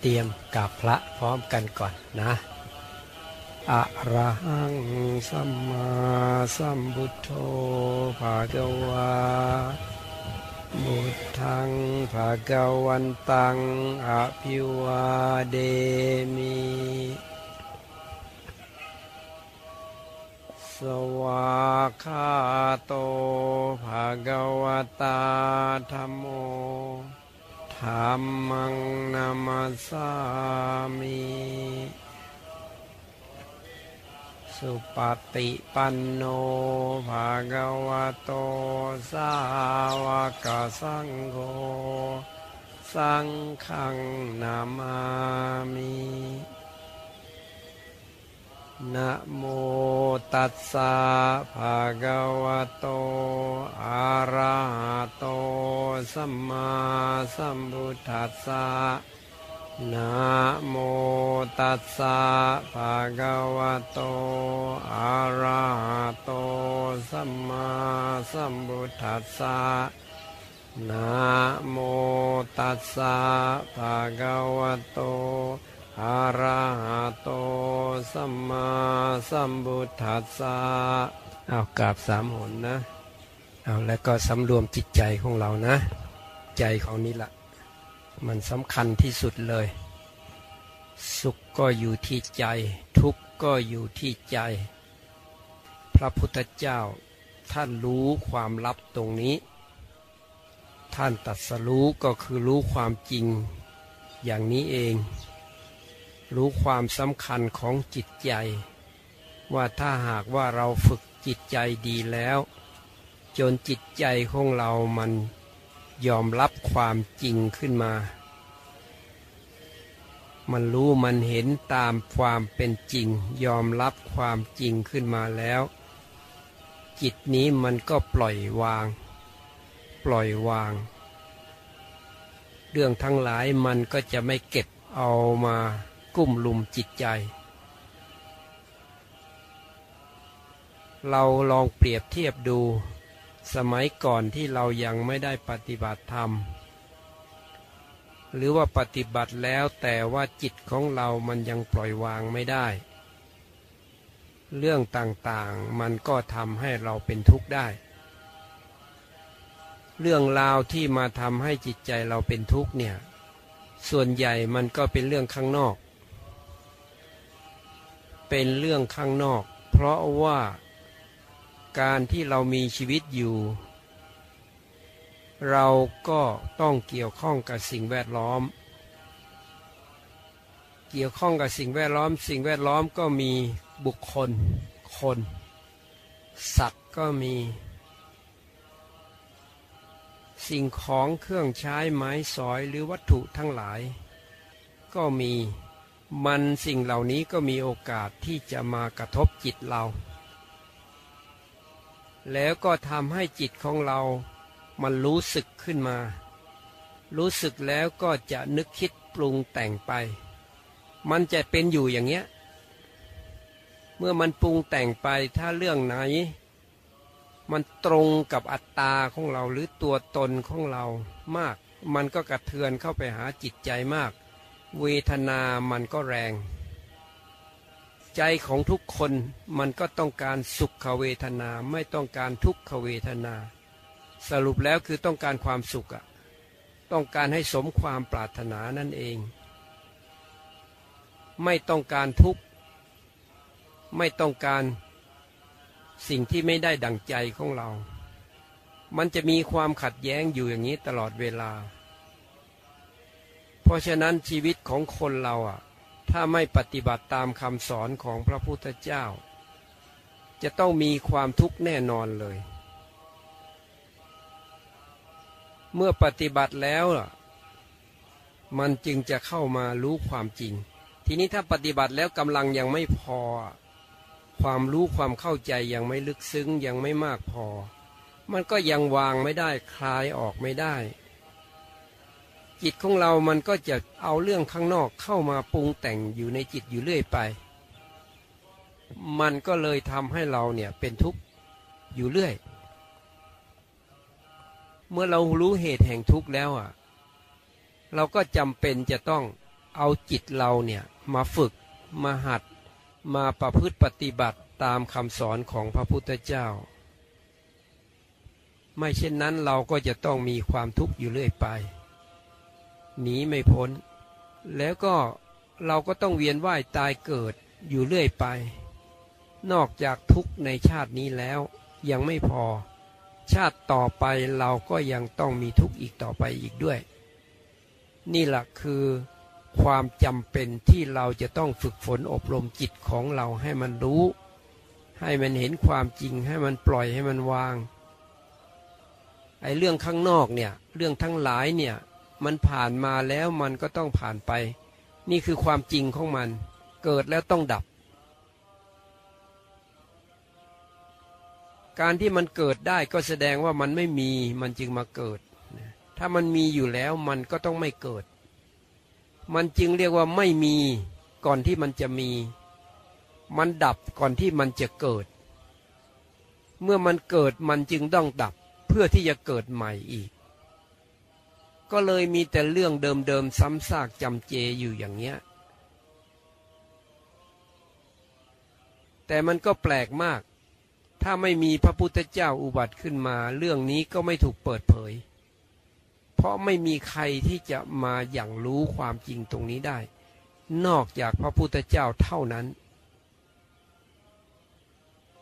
เตรียมกับพระพร้อมกันก่อนนะอะระหังสัมมาสัมพุทโธภะคะวาบุทังภะคะวันตังอภิวาเดมิสวาคาโตภะคะวตาธรรมโม ธรรมังนามาสามิสุปฏิปันโนภะคะวโต สาวกสังโฆ สังฆังนามามินะโม ตัสสะภะคะวะโต อะระหะโต สัมมาสัมพุทธัสสะนะโมตัสสะภะคะวะโต อะระหะโต สัมมาสัมพุทธัสสะนะโมตัสสะภะคะวะโต อะระหะโตสัมมาสัมพุทธัสสะเอากราบสามหนนะ เอาแล้วก็สำรวมจิตใจของเรานะ ใจของนี้ละมันสำคัญที่สุดเลย สุขก็อยู่ที่ใจ ทุกข์ก็อยู่ที่ใจ พระพุทธเจ้า ท่านรู้ความลับตรงนี้ ท่านตัดสรู้ก็คือรู้ความจริง อย่างนี้เอง รู้ความสำคัญของจิตใจ ว่าถ้าหากว่าเราฝึกจิตใจดีแล้ว จนจิตใจของเรามันยอมรับความจริงขึ้นมา มันรู้มันเห็นตามความเป็นจริง ยอมรับความจริงขึ้นมาแล้ว จิตนี้มันก็ปล่อยวาง ปล่อยวาง เรื่องทั้งหลายมันก็จะไม่เก็บเอามา กุ้มลุมจิตใจ เราลองเปรียบเทียบดู สมัยก่อนที่เรายังไม่ได้ปฏิบัติธรรม หรือว่าปฏิบัติแล้วแต่ว่าจิตของเรามันยังปล่อยวางไม่ได้ เรื่องต่างๆมันก็ทำให้เราเป็นทุกข์ได้ เรื่องราวที่มาทำให้จิตใจเราเป็นทุกข์เนี่ยส่วนใหญ่มันก็เป็นเรื่องข้างนอก เป็นเรื่องข้างนอก เพราะว่าการที่เรามีชีวิตอยู่ เราก็ต้องเกี่ยวข้องกับสิ่งแวดล้อม เกี่ยวข้องกับสิ่งแวดล้อม สิ่งแวดล้อมก็มีบุคคล คน สัตว์ก็มี สิ่งของเครื่องใช้ไม้สอยหรือวัตถุทั้งหลาย ก็มี มันสิ่งเหล่านี้ก็มีโอกาสที่จะมากระทบจิตเรา แล้วก็ทำให้จิตของเรามันรู้สึกขึ้นมา รู้สึกแล้วก็จะนึกคิดปรุงแต่งไป มันจะเป็นอยู่อย่างเงี้ย เมื่อมันปรุงแต่งไปถ้าเรื่องไหน มันตรงกับอัตตาของเราหรือตัวตนของเรามาก มันก็กระเทือนเข้าไปหาจิตใจมาก เวทนามันก็แรง ใจของทุกคนมันก็ต้องการสุขเวทนาไม่ต้องการทุกขเวทนา สรุปแล้วคือต้องการความสุขอะต้องการให้สมความปรารถนานั่นเอง ไม่ต้องการทุกข์ ไม่ต้องการสิ่งที่ไม่ได้ดั่งใจของเรา มันจะมีความขัดแย้งอยู่อย่างนี้ตลอดเวลา เพราะฉะนั้นชีวิตของคนเราอะ ถ้าไม่ปฏิบัติตามคำสอนของพระพุทธเจ้า จะต้องมีความทุกข์แน่นอนเลย เมื่อปฏิบัติแล้วมันจึงจะเข้ามารู้ความจริง ทีนี้ถ้าปฏิบัติแล้วกำลังยังไม่พอ ความรู้ความเข้าใจยังไม่ลึกซึ้งยังไม่มากพอ มันก็ยังวางไม่ได้คลายออกไม่ได้ จิตของเรามันก็จะเอาเรื่องข้างนอกเข้ามาปรุงแต่งอยู่ในจิตอยู่เรื่อยไป มันก็เลยทำให้เราเนี่ยเป็นทุกข์อยู่เรื่อย เมื่อเรารู้เหตุแห่งทุกข์แล้วอะ เราก็จำเป็นจะต้องเอาจิตเราเนี่ยมาฝึกมาหัด มาประพฤติปฏิบัติตามคำสอนของพระพุทธเจ้า ไม่เช่นนั้นเราก็จะต้องมีความทุกข์อยู่เรื่อยไป หนีไม่พ้น แล้วก็เราก็ต้องเวียนว่ายตายเกิดอยู่เรื่อยไป นอกจากทุกข์ในชาตินี้แล้วยังไม่พอ ชาติต่อไปเราก็ยังต้องมีทุกข์อีกต่อไปอีกด้วย นี่แหละคือความจำเป็นที่เราจะต้องฝึกฝนอบรมจิตของเราให้มันรู้ ให้มันเห็นความจริงให้มันปล่อยให้มันวางไอ้เรื่องข้างนอกเนี่ย เรื่องทั้งหลายเนี่ย มันผ่านมาแล้วมันก็ต้องผ่านไป นี่คือความจริงของมัน เกิดแล้วต้องดับ การที่มันเกิดได้ก็แสดงว่ามันไม่มีมันจึงมาเกิด ถ้ามันมีอยู่แล้วมันก็ต้องไม่เกิด มันจึงเรียกว่าไม่มีก่อนที่มันจะมี มันดับก่อนที่มันจะเกิด เมื่อมันเกิดมันจึงต้องดับเพื่อที่จะเกิดใหม่อีก ก็เลยมีแต่เรื่องเดิมๆซ้ำซากจำเจอยู่อย่างเนี้ย แต่มันก็แปลกมาก ถ้าไม่มีพระพุทธเจ้าอุบัติขึ้นมา เรื่องนี้ก็ไม่ถูกเปิดเผย เพราะไม่มีใครที่จะมาอย่างรู้ความจริงตรงนี้ได้ นอกจากพระพุทธเจ้าเท่านั้น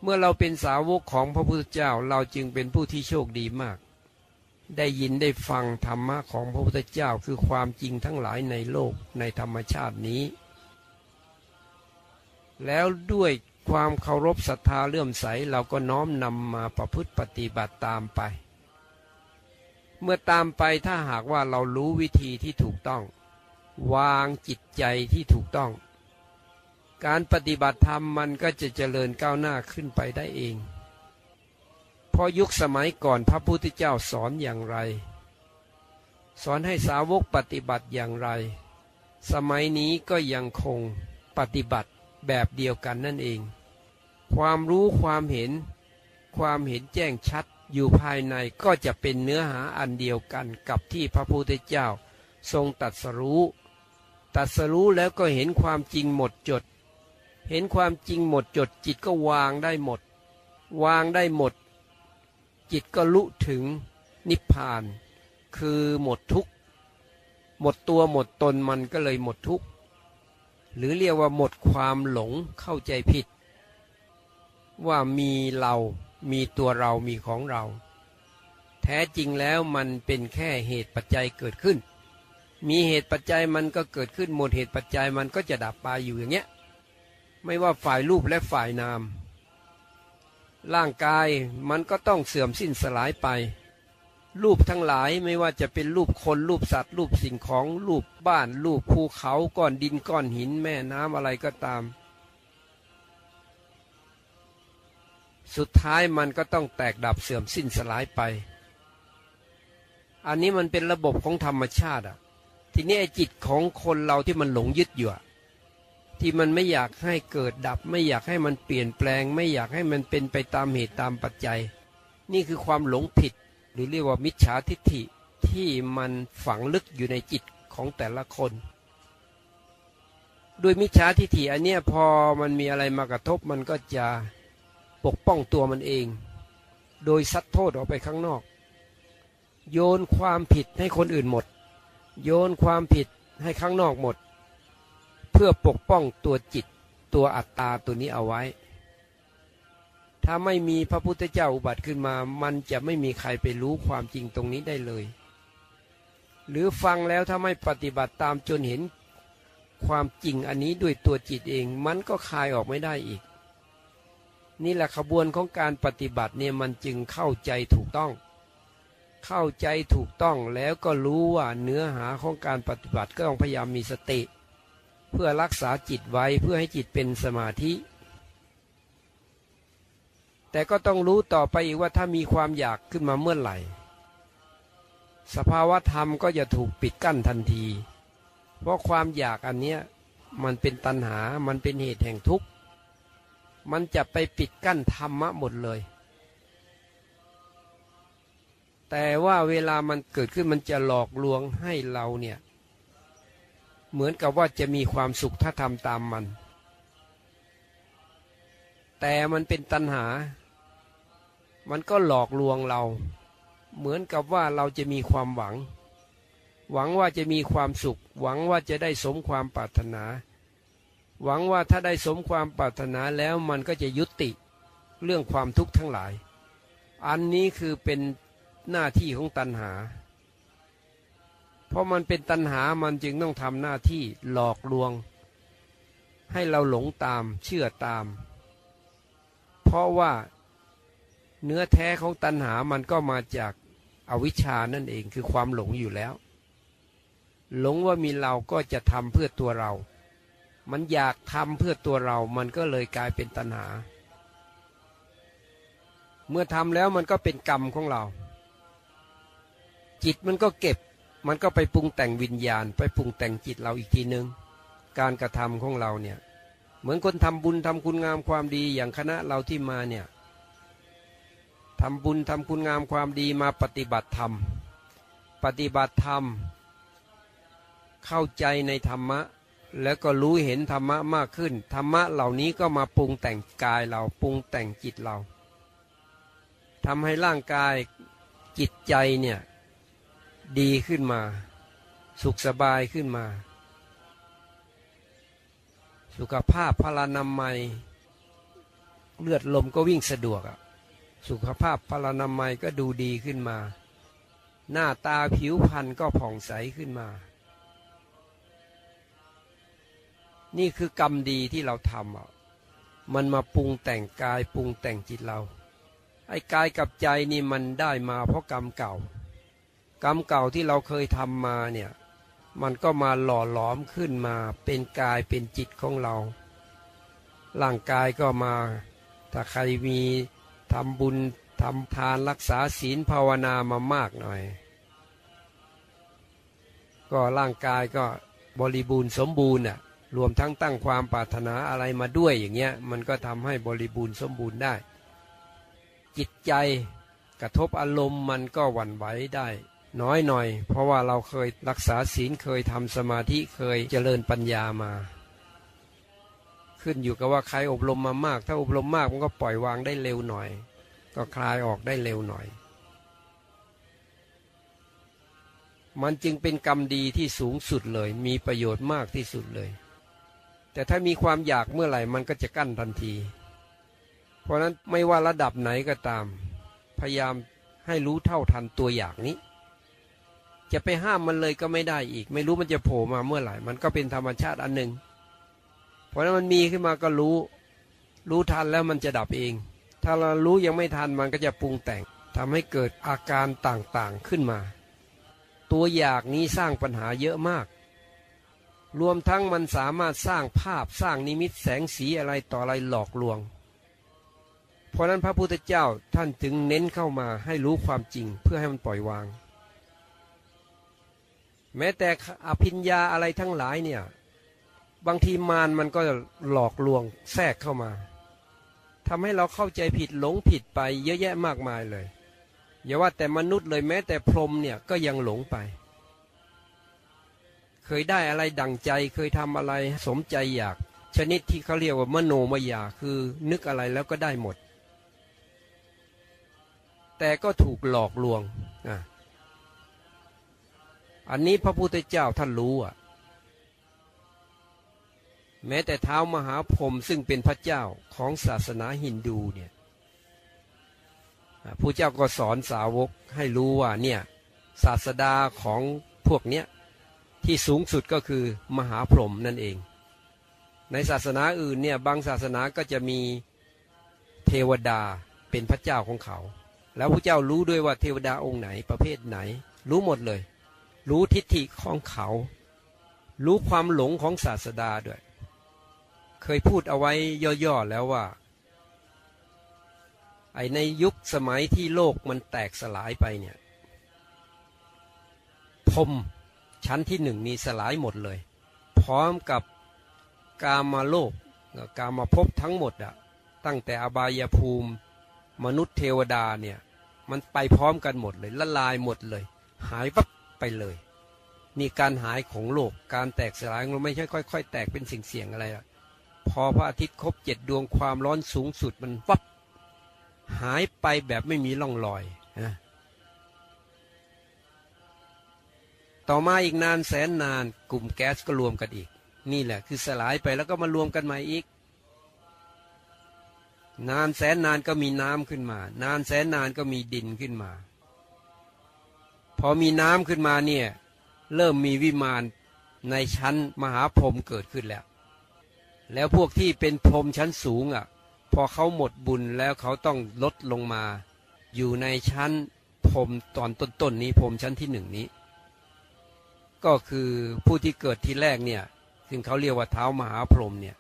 เมื่อเราเป็นสาวกของพระพุทธเจ้าเราจึงเป็นผู้ที่โชคดีมาก ได้ยินได้ฟังธรรมะของพระพุทธเจ้าคือความจริงทั้งหลายในโลกในธรรมชาตินี้ แล้วด้วยความเคารพศรัทธาเลื่อมใสเราก็น้อมนำมาประพฤติปฏิบัติตามไป เมื่อตามไปถ้าหากว่าเรารู้วิธีที่ถูกต้อง วางจิตใจที่ถูกต้อง การปฏิบัติธรรมมันก็จะเจริญก้าวหน้าขึ้นไปได้เอง เพราะยุคสมัยก่อนพระพุทธเจ้าสอนอย่างไร สอนให้สาวกปฏิบัติอย่างไร สมัยนี้ก็ยังคงปฏิบัติแบบเดียวกันนั่นเอง ความรู้ความเห็น ความเห็นแจ้งชัดอยู่ภายในก็จะเป็นเนื้อหาอันเดียวกันกับที่พระพุทธเจ้า ทรงตัดสรู้ ตัดสรู้แล้วก็เห็นความจริงหมดจด เห็นความจริงหมดจดจิตก็วางได้หมด วางได้หมด จิตก็ลุถึงนิพพาน คือหมดทุกหมดตัวหมดตนมันก็เลยหมดทุกหรือเรียกว่าหมดความหลงเข้าใจผิด ว่ามีเรามีตัวเรามีของเรา แท้จริงแล้วมันเป็นแค่เหตุปัจจัยเกิดขึ้น มีเหตุปัจจัยมันก็เกิดขึ้นหมดเหตุปัจจัยมันก็จะดับไปอยู่อย่างเงี้ย ไม่ว่าฝ่ายรูปและฝ่ายนาม ร่างกายมันก็ต้องเสื่อมสิ้นสลายไป รูปทั้งหลายไม่ว่าจะเป็นรูปคนรูปสัตว์ รูปสิ่งของรูปบ้าน รูปภูเขาก้อนดินก้อนหินแม่น้ำอะไรก็ตาม สุดท้ายมันก็ต้องแตกดับเสื่อมสิ้นสลายไป อันนี้มันเป็นระบบของธรรมชาติอะทีนี้ไอ้จิตของคนเราที่มันหลงยึดอยู่ ที่มันไม่อยากให้เกิดดับ ไม่อยากให้มันเปลี่ยนแปลง ไม่อยากให้มันเป็นไปตามเหตุตามปัจจัย นี่คือความหลงผิด หรือเรียกว่ามิจฉาทิฏฐิที่มันฝังลึกอยู่ในจิตของแต่ละคนด้วยมิจฉาทิฏฐิอันเนี้ยพอมันมีอะไรมากระทบมันก็จะปกป้องตัวมันเอง โดยซัดโทษออกไปข้างนอก โยนความผิดให้คนอื่นหมด โยนความผิดให้ข้างนอกหมด เพื่อปกป้องตัวจิตตัวอัตตาตัวนี้เอาไว้ ถ้าไม่มีพระพุทธเจ้าอุบัติขึ้นมา มันจะไม่มีใครไปรู้ความจริงตรงนี้ได้เลย หรือฟังแล้วถ้าไม่ปฏิบัติตามจนเห็นความจริงอันนี้ด้วยตัวจิตเอง มันก็คลายออกไม่ได้อีก นี่แหละขบวนของการปฏิบัติเนี่ยมันจึงเข้าใจถูกต้อง เข้าใจถูกต้องแล้วก็รู้ว่าเนื้อหาของการปฏิบัติก็ต้องพยายามมีสติ เพื่อรักษาจิตไว้เพื่อให้จิตเป็นสมาธิ แต่ก็ต้องรู้ต่อไปอีกว่าถ้ามีความอยากขึ้นมาเมื่อไหร่ สภาวะธรรมก็จะถูกปิดกั้นทันที เพราะความอยากอันเนี้ยมันเป็นตัณหา มันเป็นเหตุแห่งทุกข์ มันจะไปปิดกั้นธรรมะหมดเลย แต่ว่าเวลามันเกิดขึ้นมันจะหลอกลวงให้เราเนี่ย เหมือนกับว่าจะมีความสุขถ้าทำตามมัน แต่มันเป็นตัณหา มันก็หลอกลวงเรา เหมือนกับว่าเราจะมีความหวัง หวังว่าจะมีความสุข หวังว่าจะได้สมความปรารถนา หวังว่าถ้าได้สมความปรารถนาแล้วมันก็จะยุติเรื่องความทุกข์ทั้งหลาย อันนี้คือเป็นหน้าที่ของตัณหา เพราะมันเป็นตัณหามันจึงต้องทำหน้าที่หลอกลวง ให้เราหลงตามเชื่อตาม เพราะว่าเนื้อแท้ของตัณหามันก็มาจากอาวิชชานั่นเองคือความหลงอยู่แล้ว หลงว่ามีเราก็จะทำเพื่อตัวเรา มันอยากทำเพื่อตัวเรา มันก็เลยกลายเป็นตัณหา เมื่อทำแล้วมันก็เป็นกรรมของเรา จิตมันก็เก็บ มันก็ไปปรุงแต่งวิญญาณ ไปปรุงแต่งจิตเราอีกทีหนึงการกระทำของเราเนี่ยเหมือนคนทำบุญทำคุณงามความดีอย่างคณะเราที่มาเนี่ยทำบุญทำคุณงามความดีมาปฏิบัติธรรม ปฏิบัติธรรม เข้าใจในธรรมะ แล้วก็รู้เห็นธรรมะมากขึ้น ธรรมะเหล่านี้ก็มาปรุงแต่งกายเราปรุงแต่งจิตเราทำให้ร่างกายจิตใจเนี่ย ดีขึ้นมา สุขสบายขึ้นมา สุขภาพพลานามัย เลือดลมก็วิ่งสะดวกอะสุขภาพพลานามัยก็ดูดีขึ้นมา หน้าตาผิวพรรณก็ผ่องใสขึ้นมา นี่คือกรรมดีที่เราทำอะมันมาปรุงแต่งกายปรุงแต่งจิตเรา ไอ้กายกับใจนี่มันได้มาเพราะกรรมเก่า กรรมเก่าที่เราเคยทำมาเนี่ยมันก็มาหล่อหลอมขึ้นมาเป็นกายเป็นจิตของเรา ร่างกายก็มา ถ้าใครมีทำบุญทำทานรักษาศีลภาวนามามากหน่อย ก็ร่างกายก็บริบูรณ์สมบูรณ์อะรวมทั้งตั้งความปรารถนาอะไรมาด้วยอย่างเงี้ยมันก็ทำให้บริบูรณ์สมบูรณ์ได้ จิตใจกระทบอารมณ์มันก็หวั่นไหวได้ น้อยหน่อย เพราะว่าเราเคยรักษาศีลเคยทำสมาธิเคยเจริญปัญญามา ขึ้นอยู่กับว่าใครอบรมมามาก ถ้าอบรมมากมันก็ปล่อยวางได้เร็วหน่อย ก็คลายออกได้เร็วหน่อย มันจึงเป็นกรรมดีที่สูงสุดเลย มีประโยชน์มากที่สุดเลย แต่ถ้ามีความอยากเมื่อไหร่มันก็จะกั้นทันที เพราะนั้นไม่ว่าระดับไหนก็ตาม พยายามให้รู้เท่าทันตัวอยากนี้ จะไปห้ามมันเลยก็ไม่ได้อีก ไม่รู้มันจะโผล่มาเมื่อไหร่ มันก็เป็นธรรมชาติอันหนึ่งเพราะนั้นมันมีขึ้นมาก็รู้ รู้ทันแล้วมันจะดับเอง ถ้าเรารู้ยังไม่ทันมันก็จะปรุงแต่งทำให้เกิดอาการต่างๆขึ้นมา ตัวอยากนี้สร้างปัญหาเยอะมาก รวมทั้งมันสามารถสร้างภาพสร้างนิมิตแสงสีอะไรต่ออะไรหลอกลวง เพราะนั้นพระพุทธเจ้าท่านถึงเน้นเข้ามาให้รู้ความจริงเพื่อให้มันปล่อยวาง แม้แต่อภิญญาอะไรทั้งหลายเนี่ย บางทีมารมันก็หลอกลวงแทรกเข้ามาทำให้เราเข้าใจผิดหลงผิดไปเยอะแยะมากมายเลยอย่าว่าแต่มนุษย์เลยแม้แต่พรหมเนี่ยก็ยังหลงไป เคยได้อะไรดังใจเคยทำอะไรสมใจอยาก ชนิดที่เขาเรียกว่ามโนมยาคือนึกอะไรแล้วก็ได้หมด แต่ก็ถูกหลอกลวงอะ อันนี้พระพุทธเจ้าท่านรู้อะ แม้แต่เท้ามหาพรหมซึ่งเป็นพระเจ้าของศาสนาฮินดูเนี่ยผู้เจ้าก็สอนสาวกให้รู้ว่าเนี่ยศาสดาของพวกเนี้ยที่สูงสุดก็คือมหาพรหมนั่นเอง ในศาสนาอื่นเนี่ยบางศาสนาก็จะมีเทวดาเป็นพระเจ้าของเขา แล้วพระเจ้ารู้ด้วยว่าเทวดาองค์ไหนประเภทไหน รู้หมดเลย รู้ทิฏฐิของเขา รู้ความหลงของศาสดาด้วย เคยพูดเอาไว้ย่อๆแล้วว่า ไอในยุคสมัยที่โลกมันแตกสลายไปเนี่ยพรมชั้นที่หนึ่งนี้สลายหมดเลย พร้อมกับกามาโลกกามาพบทั้งหมดอะตั้งแต่อบายภูมิ มนุษย์เทวดาเนี่ย มันไปพร้อมกันหมดเลยละลายหมดเลย หายวับ ไปเลย นี่การหายของโลกการแตกสลายของโลกไม่ใช่ค่อย ๆ แตกเป็นสิ่งเสียงอะไรอะพอพระอาทิตย์ครบเจ็ดดวงความร้อนสูงสุดมันวับหายไปแบบไม่มีร่องรอยนะต่อมาอีกนานแสนนานกลุ่มแก๊สก็รวมกันอีก นี่แหละคือสลายไปแล้วก็มารวมกันใหม่อีก นานแสนนานก็มีน้ำขึ้นมา นานแสนนานก็มีดินขึ้นมา พอมีน้ำขึ้นมาเนี่ย เริ่มมีวิมานในชั้นมหาพรหมเกิดขึ้นแล้ว แล้วพวกที่เป็นพรหมชั้นสูงอะ พอเขาหมดบุญแล้วเขาต้องลดลงมา อยู่ในชั้นพรหมตอนต้นๆนี้พรหมชั้นที่หนึ่งนี้ ก็คือผู้ที่เกิดทีแรกเนี่ยซึ่งเขาเรียกว่าเท้ามหาพรหมเนี่ย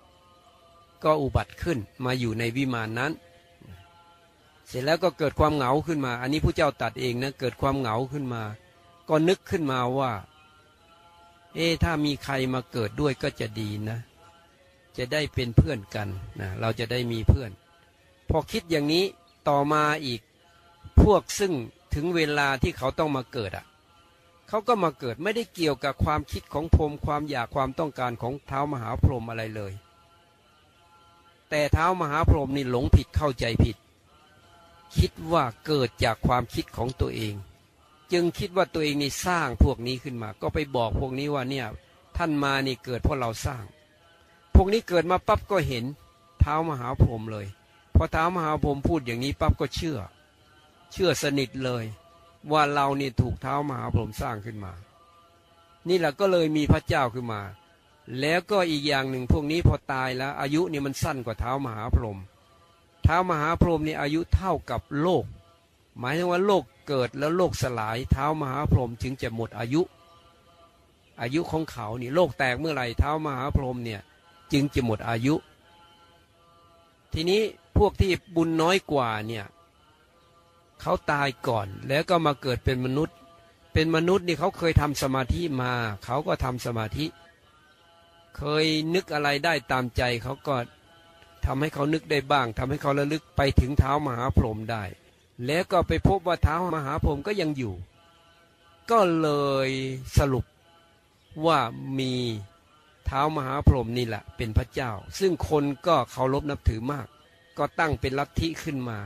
ก็อุบัติขึ้นมาอยู่ในวิมานนั้น เสร็จแล้วก็เกิดความเหงาขึ้นมา อันนี้ผู้เจ้าตัดเองนะเกิดความเหงาขึ้นมา ก็นึกขึ้นมาว่า เอ๊ถ้ามีใครมาเกิดด้วยก็จะดีนะ จะได้เป็นเพื่อนกันนะเราจะได้มีเพื่อน พอคิดอย่างนี้ต่อมาอีกพวกซึ่งถึงเวลาที่เขาต้องมาเกิดอะ่ะเขาก็มาเกิดไม่ได้เกี่ยวกับความคิดของพรมความอยากความต้องการของเท้ามหาพรหมอะไรเลย แต่เท้ามหาพรหมนี่หลงผิดเข้าใจผิด คิดว่าเกิดจากความคิดของตัวเอง จึงคิดว่าตัวเองนี่สร้างพวกนี้ขึ้นมา ก็ไปบอกพวกนี้ว่าเนี่ยท่านมานี่เกิดเพราะเราสร้าง พวกนี้เกิดมาปั๊บก็เห็นเท้ามหาพรหมเลยพอเท้ามหาพรหมพูดอย่างนี้ปั๊บก็เชื่อ เชื่อสนิทเลย ว่าเรานี่ถูกเท้ามหาพรหมสร้างขึ้นมา นี่แหละก็เลยมีพระเจ้าขึ้นมา แล้วก็อีกอย่างหนึ่งพวกนี้พอตายแล้ว อายุนี่มันสั้นกว่าเท้ามหาพรหม ท้ามหาพรหมนี่อายุเท่ากับโลก หมายถึงว่าโลกเกิดแล้วโลกสลายเท้ามหาพรหมจึงจะหมดอายุ อายุของเขานี่โลกแตกเมื่อไหร่เท้ามหาพรหมเนี่ยจึงจะหมดอายุ ทีนี้พวกที่บุญน้อยกว่าเนี่ยเขาตายก่อนแล้วก็มาเกิดเป็นมนุษย์ เป็นมนุษย์นี่เขาเคยทำสมาธิมา เขาก็ทำสมาธิ เคยนึกอะไรได้ตามใจเขาก็ ทำให้เขานึกได้บ้างทำให้เขาระลึกไปถึงเท้ามหาพรหมได้ แล้วก็ไปพบว่าเท้ามหาพรหมก็ยังอยู่ ก็เลยสรุปว่ามีเท้ามหาพรหมนี่แหละเป็นพระเจ้า ซึ่งคนก็เคารพนับถือมาก ก็ตั้งเป็นลัทธิขึ้นมา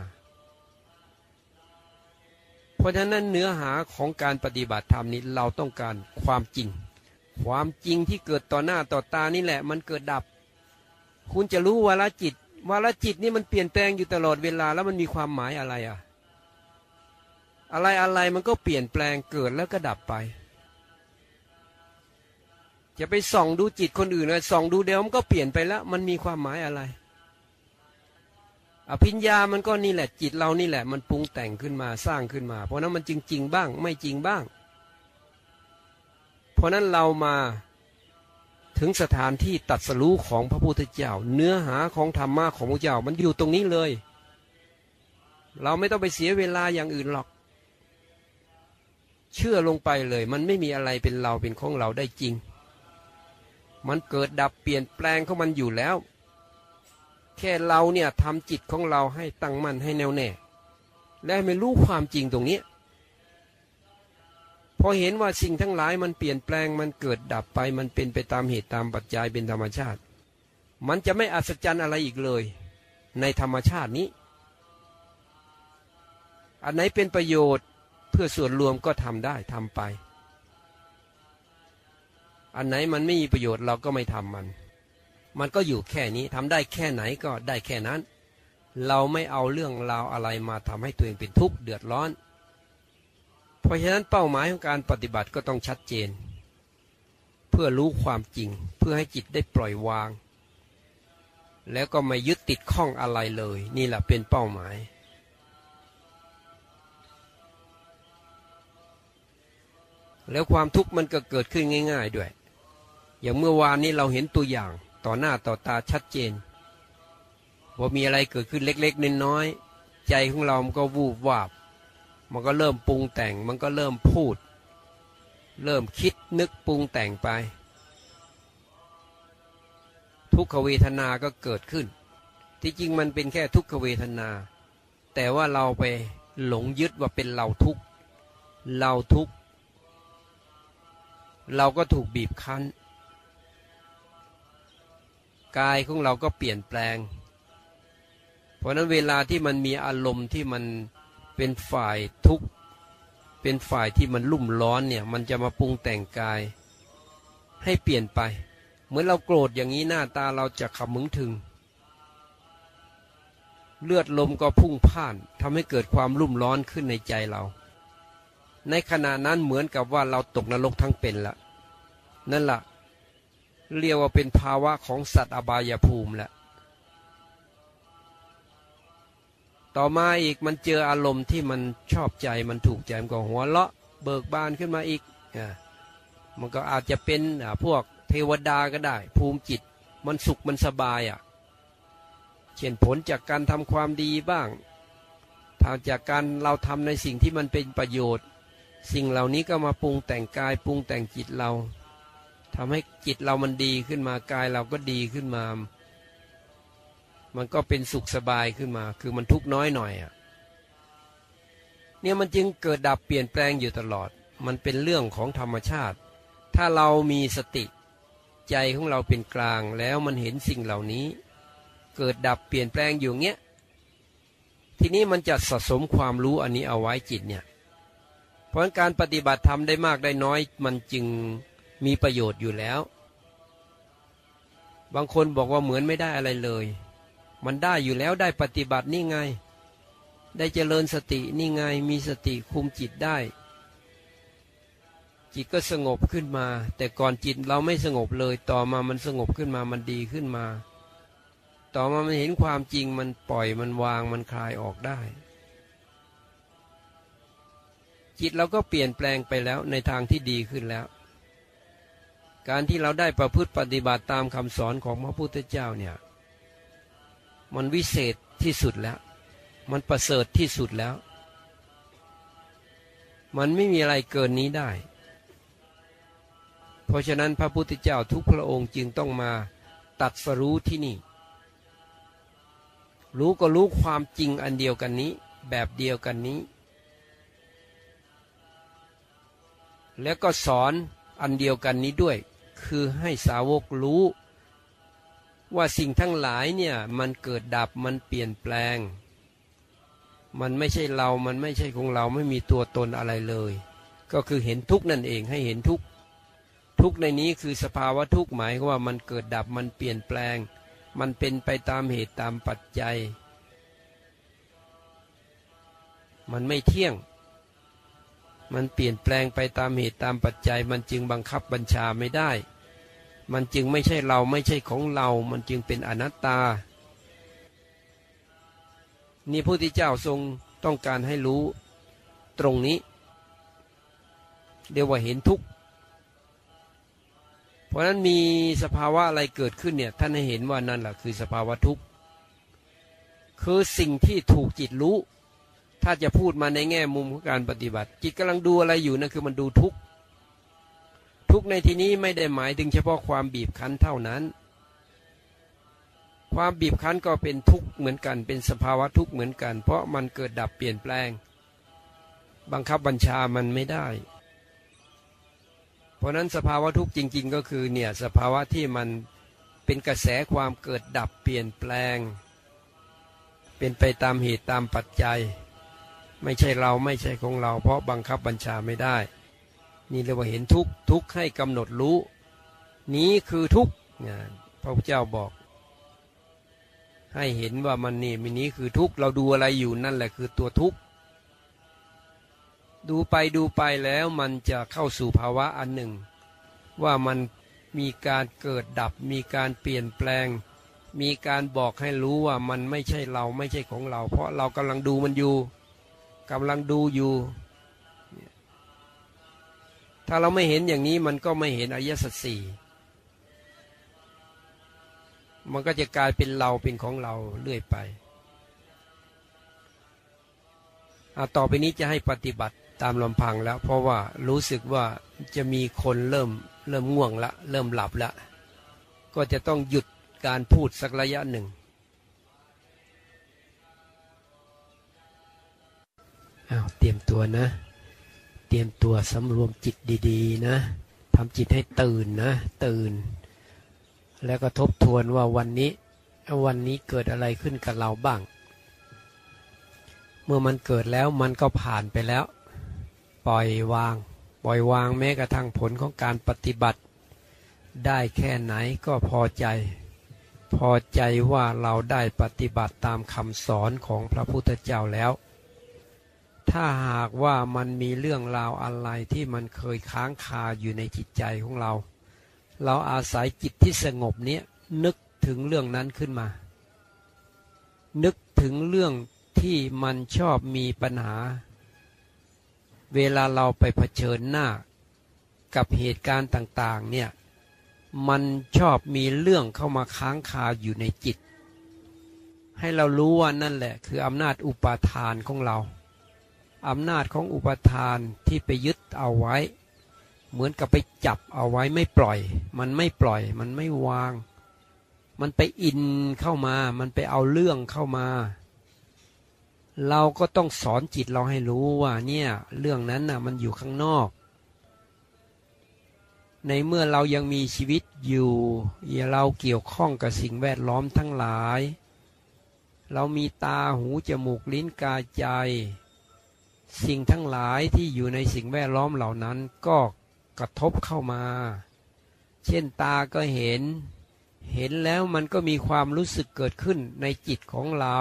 เพราะฉะนั้นเนื้อหาของการปฏิบัติธรรมนี้เราต้องการความจริง ความจริงที่เกิดต่อหน้าต่อตานี่แหละ มันเกิดดับ คุณจะรู้วาลจิตวาลจิตนี่มันเปลี่ยนแปลงอยู่ตลอดเวลาแล้วมันมีความหมายอะไรอะ อะไรอะไรมันก็เปลี่ยนแปลงเกิดแล้วก็ดับไป จะไปส่องดูจิตคนอื่นเลยส่องดูเดียวมันก็เปลี่ยนไปแล้ว มันมีความหมายอะไร อภิญญามันก็นี่แหละ จิตเรานี่แหละ มันปรุงแต่งขึ้นมาสร้างขึ้นมา เพราะนั้นมันจริงๆบ้าง ไม่จริงบ้าง เพราะนั้นเรามา ถึงสถานที่ตัดสรู้ของพระพุทธเจ้า เนื้อหาของธรรมะของพระเจ้ามันอยู่ตรงนี้เลย เราไม่ต้องไปเสียเวลาอย่างอื่นหรอก เชื่อลงไปเลย มันไม่มีอะไรเป็นเราเป็นของเราได้จริง มันเกิดดับเปลี่ยนแปลงของมันอยู่แล้ว แค่เราเนี่ยทำจิตของเราให้ตั้งมั่นให้แน่วแน่ และไม่รู้ความจริงตรงนี้ พอเห็นว่าสิ่งทั้งหลายมันเปลี่ยนแปลงมันเกิดดับไป มันเป็นไปตามเหตุตามปัจจัยเป็นธรรมชาติ มันจะไม่อัศจรรย์อะไรอีกเลย ในธรรมชาตินี้ อันไหนเป็นประโยชน์เพื่อส่วนรวมก็ทำได้ทำไป อันไหนมันไม่มีประโยชน์เราก็ไม่ทำมัน มันก็อยู่แค่นี้ทำได้แค่ไหนก็ได้แค่นั้น เราไม่เอาเรื่องราวอะไรมาทำให้ตัวเองเป็นทุกข์เดือดร้อน เพราะฉะนั้นเป้าหมายของการปฏิบัติก็ต้องชัดเจน เพื่อรู้ความจริง เพื่อให้จิตได้ปล่อยวาง แล้วก็ไม่ยึดติดข้องอะไรเลย นี่แหละเป็นเป้าหมายแล้วความทุกข์มันก็เกิดขึ้นง่าย ๆด้วย อย่างเมื่อวานนี้เราเห็นตัวอย่างต่อหน้าต่อตาชัดเจน ว่ามีอะไรเกิดขึ้นเล็กๆน้อยๆใจของเรามันก็วูบวาบ มันก็เริ่มปรุงแต่ง มันก็เริ่มพูด เริ่มคิดนึกปรุงแต่งไป ทุกขเวทนาก็เกิดขึ้น ที่จริงมันเป็นแค่ทุกขเวทนา แต่ว่าเราไปหลงยึดว่าเป็นเราทุกเราทุกเราก็ถูกบีบคั้น กายของเราก็เปลี่ยนแปลง เพราะนั้นเวลาที่มันมีอารมณ์ที่มัน เป็นฝ่ายทุกข์ เป็นฝ่ายที่มันลุ่มร้อนเนี่ย มันจะมาปรุงแต่งกาย ให้เปลี่ยนไป เหมือนเราโกรธอย่างนี้หน้าตาเราจะขมึงถึง เลือดลมก็พุ่งพ่านทำให้เกิดความรุ่มร้อนขึ้นในใจเรา ในขณะนั้นเหมือนกับว่าเราตกนรกทั้งเป็นละนั่นละ่ะเรียกว่าเป็นภาวะของสัตว์อบายภูมิแหละ ต่อมาอีกมันเจออารมณ์ที่มันชอบใจมันถูกใจมันก็หัวเราะเบิกบานขึ้นมาอีกอ่ามันก็อาจจะเป็นพวกเทวดาก็ได้ ภูมิจิต มันสุขมันสบายอะเช่นผลจากการทำความดีบ้างทางจากการเราทำในสิ่งที่มันเป็นประโยชน์ สิ่งเหล่านี้ก็มาปรุงแต่งกายปรุงแต่งจิตเราทำให้จิตเรามันดีขึ้นมากายเราก็ดีขึ้นมา มันก็เป็นสุขสบายขึ้นมา คือมันทุกน้อยหน่อยอะเนี่ยมันจึงเกิดดับเปลี่ยนแปลงอยู่ตลอด มันเป็นเรื่องของธรรมชาติ ถ้าเรามีสติ ใจของเราเป็นกลางแล้วมันเห็นสิ่งเหล่านี้ เกิดดับเปลี่ยนแปลงอยู่เงี้ย ทีนี้มันจะสะสมความรู้อันนี้เอาไว้จิตเนี่ย เพราะการปฏิบัติธรรมได้มากได้น้อย มันจึงมีประโยชน์อยู่แล้ว บางคนบอกว่าเหมือนไม่ได้อะไรเลย มันได้อยู่แล้วได้ปฏิบัตินี่ไง ได้เจริญสตินี่ไงมีสติคุมจิตได้ จิตก็สงบขึ้นมา แต่ก่อนจิตเราไม่สงบเลยต่อมามันสงบขึ้นมามันดีขึ้นมา ต่อมามันเห็นความจริงมันปล่อยมันวางมันคลายออกได้ จิตเราก็เปลี่ยนแปลงไปแล้วในทางที่ดีขึ้นแล้ว การที่เราได้ประพฤติปฏิบัติตามคำสอนของพระพุทธเจ้าเนี่ย มันวิเศษที่สุดแล้ว มันประเสริฐที่สุดแล้ว มันไม่มีอะไรเกินนี้ได้ เพราะฉะนั้นพระพุทธเจ้าทุกพระองค์จึงต้องมาตัดสรู้ที่นี่ รู้ก็รู้ความจริงอันเดียวกันนี้ แบบเดียวกันนี้ แล้วก็สอนอันเดียวกันนี้ด้วย คือให้สาวกรู้ ว่าสิ่งทั้งหลายเนี่ยมันเกิดดับมันเปลี่ยนแปลง มันไม่ใช่เรา มันไม่ใช่ของเราไม่มีตัวตนอะไรเลย ก็คือเห็นทุกนั่นเองให้เห็นทุกทุกในนี้คือสภาวะทุกหมายว่ามันเกิดดับมันเปลี่ยนแปลง มันเป็นไปตามเหตุตามปัจจัย มันไม่เที่ยง มันเปลี่ยนแปลงไปตามเหตุตามปัจจัย มันจึงบังคับบัญชาไม่ได้ มันจึงไม่ใช่เราไม่ใช่ของเรา มันจึงเป็นอนัตตา นี่พระพุทธเจ้าทรงต้องการให้รู้ตรงนี้เดียวว่าเห็นทุกข์ เพราะนั้นมีสภาวะอะไรเกิดขึ้นเนี่ยท่านให้เห็นว่านั่นแหละคือสภาวะทุกข์ คือสิ่งที่ถูกจิตรู้ ถ้าจะพูดมาในแง่มุมของการปฏิบัติ จิตกำลังดูอะไรอยู่นั่นคือมันดูทุกข์ ทุกในที่นี้ไม่ได้หมายถึงเฉพาะความบีบคั้นเท่านั้น ความบีบคั้นก็เป็นทุกข์เหมือนกัน เป็นสภาวะทุกข์เหมือนกัน เพราะมันเกิดดับเปลี่ยนแปลง บังคับบัญชามันไม่ได้ เพราะนั้นสภาวะทุกข์จริง ๆ ก็คือเนี่ยสภาวะที่มันเป็นกระแสความเกิดดับเปลี่ยนแปลง เป็นไปตามเหตุตามปัจจัย ไม่ใช่เราไม่ใช่ของเรา เพราะบังคับบัญชาไม่ได้ นี่เรียกว่าเห็นทุกทุกให้กำหนดรู้ นี้คือทุกพระพุทธเจ้าบอก ให้เห็นว่ามันนี่มินี้คือทุกเราดูอะไรอยู่นั่นแหละคือตัวทุกดูไปดูไปแล้วมันจะเข้าสู่ภาวะอันหนึ่ง ว่ามันมีการเกิดดับ มีการเปลี่ยนแปลง มีการบอกให้รู้ว่ามันไม่ใช่เราไม่ใช่ของเรา เพราะเรากำลังดูมันอยู่กำลังดูอยู่ ถ้าเราไม่เห็นอย่างนี้มันก็ไม่เห็นอริยสัจสี่มันก็จะกลายเป็นเราเป็นของเราเรื่อยไปต่อไปนี้จะให้ปฏิบัติตามลำพังแล้ว เพราะว่ารู้สึกว่าจะมีคนเริ่มเริ่มง่วงละ เริ่มหลับละ ก็จะต้องหยุดการพูดสักระยะหนึ่ง อ้าว เตรียมตัวนะ เตรียมตัวสำรวมจิตดีๆ นะทำจิตให้ตื่นนะ ตื่น แล้วก็ทบทวนว่าวันนี้ วันนี้เกิดอะไรขึ้นกับเราบ้าง เมื่อมันเกิดแล้วมันก็ผ่านไปแล้ว ปล่อยวาง ปล่อยวางแม้กระทั่งผลของการปฏิบัติ ได้แค่ไหนก็พอใจ พอใจว่าเราได้ปฏิบัติตามคำสอนของพระพุทธเจ้าแล้ว ถ้าหากว่ามันมีเรื่องราวอะไรที่มันเคยค้างคาอยู่ในจิตใจของเรา เราอาศัยจิตที่สงบเนี้ยนึกถึงเรื่องนั้นขึ้นมา นึกถึงเรื่องที่มันชอบมีปัญหา เวลาเราไปเผชิญหน้า กับเหตุการณ์ต่างๆเนี่ยมันชอบมีเรื่องเข้ามาค้างคาอยู่ในจิต ให้เรารู้ว่านั่นแหละ คืออำนาจอุปาทานของเรา อำนาจของอุปทานที่ไปยึดเอาไว้ เหมือนกับไปจับเอาไว้ไม่ปล่อย มันไม่ปล่อย มันไม่วาง มันไปอินเข้ามา มันไปเอาเรื่องเข้ามา เราก็ต้องสอนจิตเราให้รู้ว่า เนี่ย เรื่องนั้นน่ะ มันอยู่ข้างนอก ในเมื่อเรายังมีชีวิตอยู่เราเกี่ยวข้องกับสิ่งแวดล้อมทั้งหลาย เรามีตาหูจมูกลิ้นกายใจ สิ่งทั้งหลายที่อยู่ในสิ่งแวดล้อมเหล่านั้นก็กระทบเข้ามา เช่นตาก็เห็น เห็นแล้วมันก็มีความรู้สึกเกิดขึ้นในจิตของเรา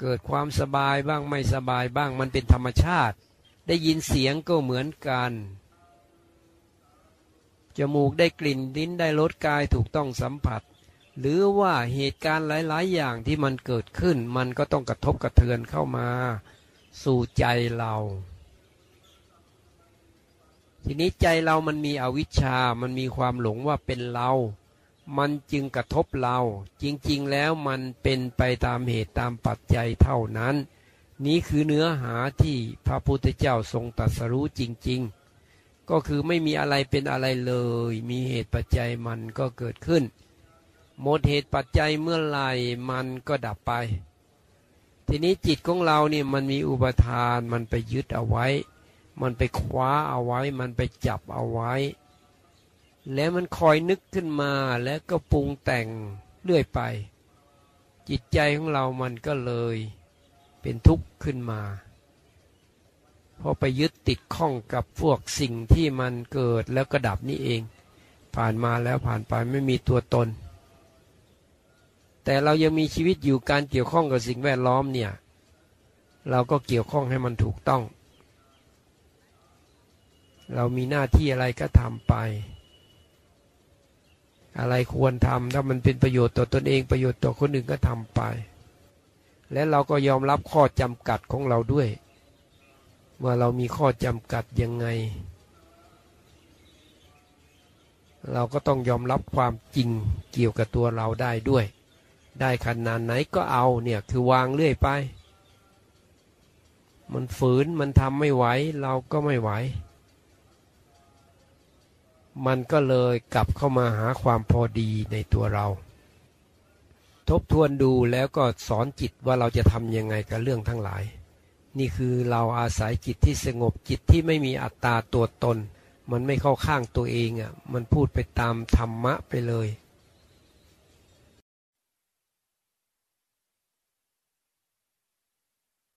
เกิดความสบายบ้างไม่สบายบ้างมันเป็นธรรมชาติ ได้ยินเสียงก็เหมือนกัน จมูกได้กลิ่นลิ้นได้รสกายถูกต้องสัมผัส หรือว่าเหตุการณ์หลาย ๆ อย่างที่มันเกิดขึ้น มันก็ต้องกระทบกระเทือนเข้ามา สู่ใจเรา ทีนี้ใจเรามันมีอวิชชา มันมีความหลงว่าเป็นเรา มันจึงกระทบเรา จริงๆแล้วมันเป็นไปตามเหตุตามปัจจัยเท่านั้น นี้คือเนื้อหาที่พระพุทธเจ้าทรงตรัสรู้จริง ๆ ก็คือไม่มีอะไรเป็นอะไรเลย มีเหตุปัจจัยมันก็เกิดขึ้นหมดเหตุปัจจัยเมื่อไหร่มันก็ดับไป ทีนี้จิตของเราเนี่ยมันมีอุปทานมันไปยึดเอาไว้ มันไปคว้าเอาไว้ มันไปจับเอาไว้ แล้วมันคอยนึกขึ้นมาแล้วก็ปรุงแต่งเรื่อยไป จิตใจของเรามันก็เลยเป็นทุกข์ขึ้นมาพอไปยึดติดข้องกับพวกสิ่งที่มันเกิดแล้วก็ดับนี่เอง ผ่านมาแล้วผ่านไปไม่มีตัวตน แต่เรายังมีชีวิตอยู่การเกี่ยวข้องกับสิ่งแวดล้อมเนี่ย เราก็เกี่ยวข้องให้มันถูกต้อง เรามีหน้าที่อะไรก็ทำไป อะไรควรทำถ้ามันเป็นประโยชน์ต่อตนเองประโยชน์ต่อคนอื่นก็ทำไป และเราก็ยอมรับข้อจำกัดของเราด้วย ว่าเรามีข้อจำกัดยังไง เราก็ต้องยอมรับความจริงเกี่ยวกับตัวเราได้ด้วย ได้ขนาดไหนก็เอาเนี่ยคือวางเรื่อยไป มันฝืนมันทำไม่ไหวเราก็ไม่ไหว มันก็เลยกลับเข้ามาหาความพอดีในตัวเรา ทบทวนดูแล้วก็สอนจิตว่าเราจะทำยังไงกับเรื่องทั้งหลาย นี่คือเราอาศัยจิตที่สงบจิตที่ไม่มีอัตตาตัวตน มันไม่เข้าข้างตัวเองอะมันพูดไปตามธรรมะไปเลย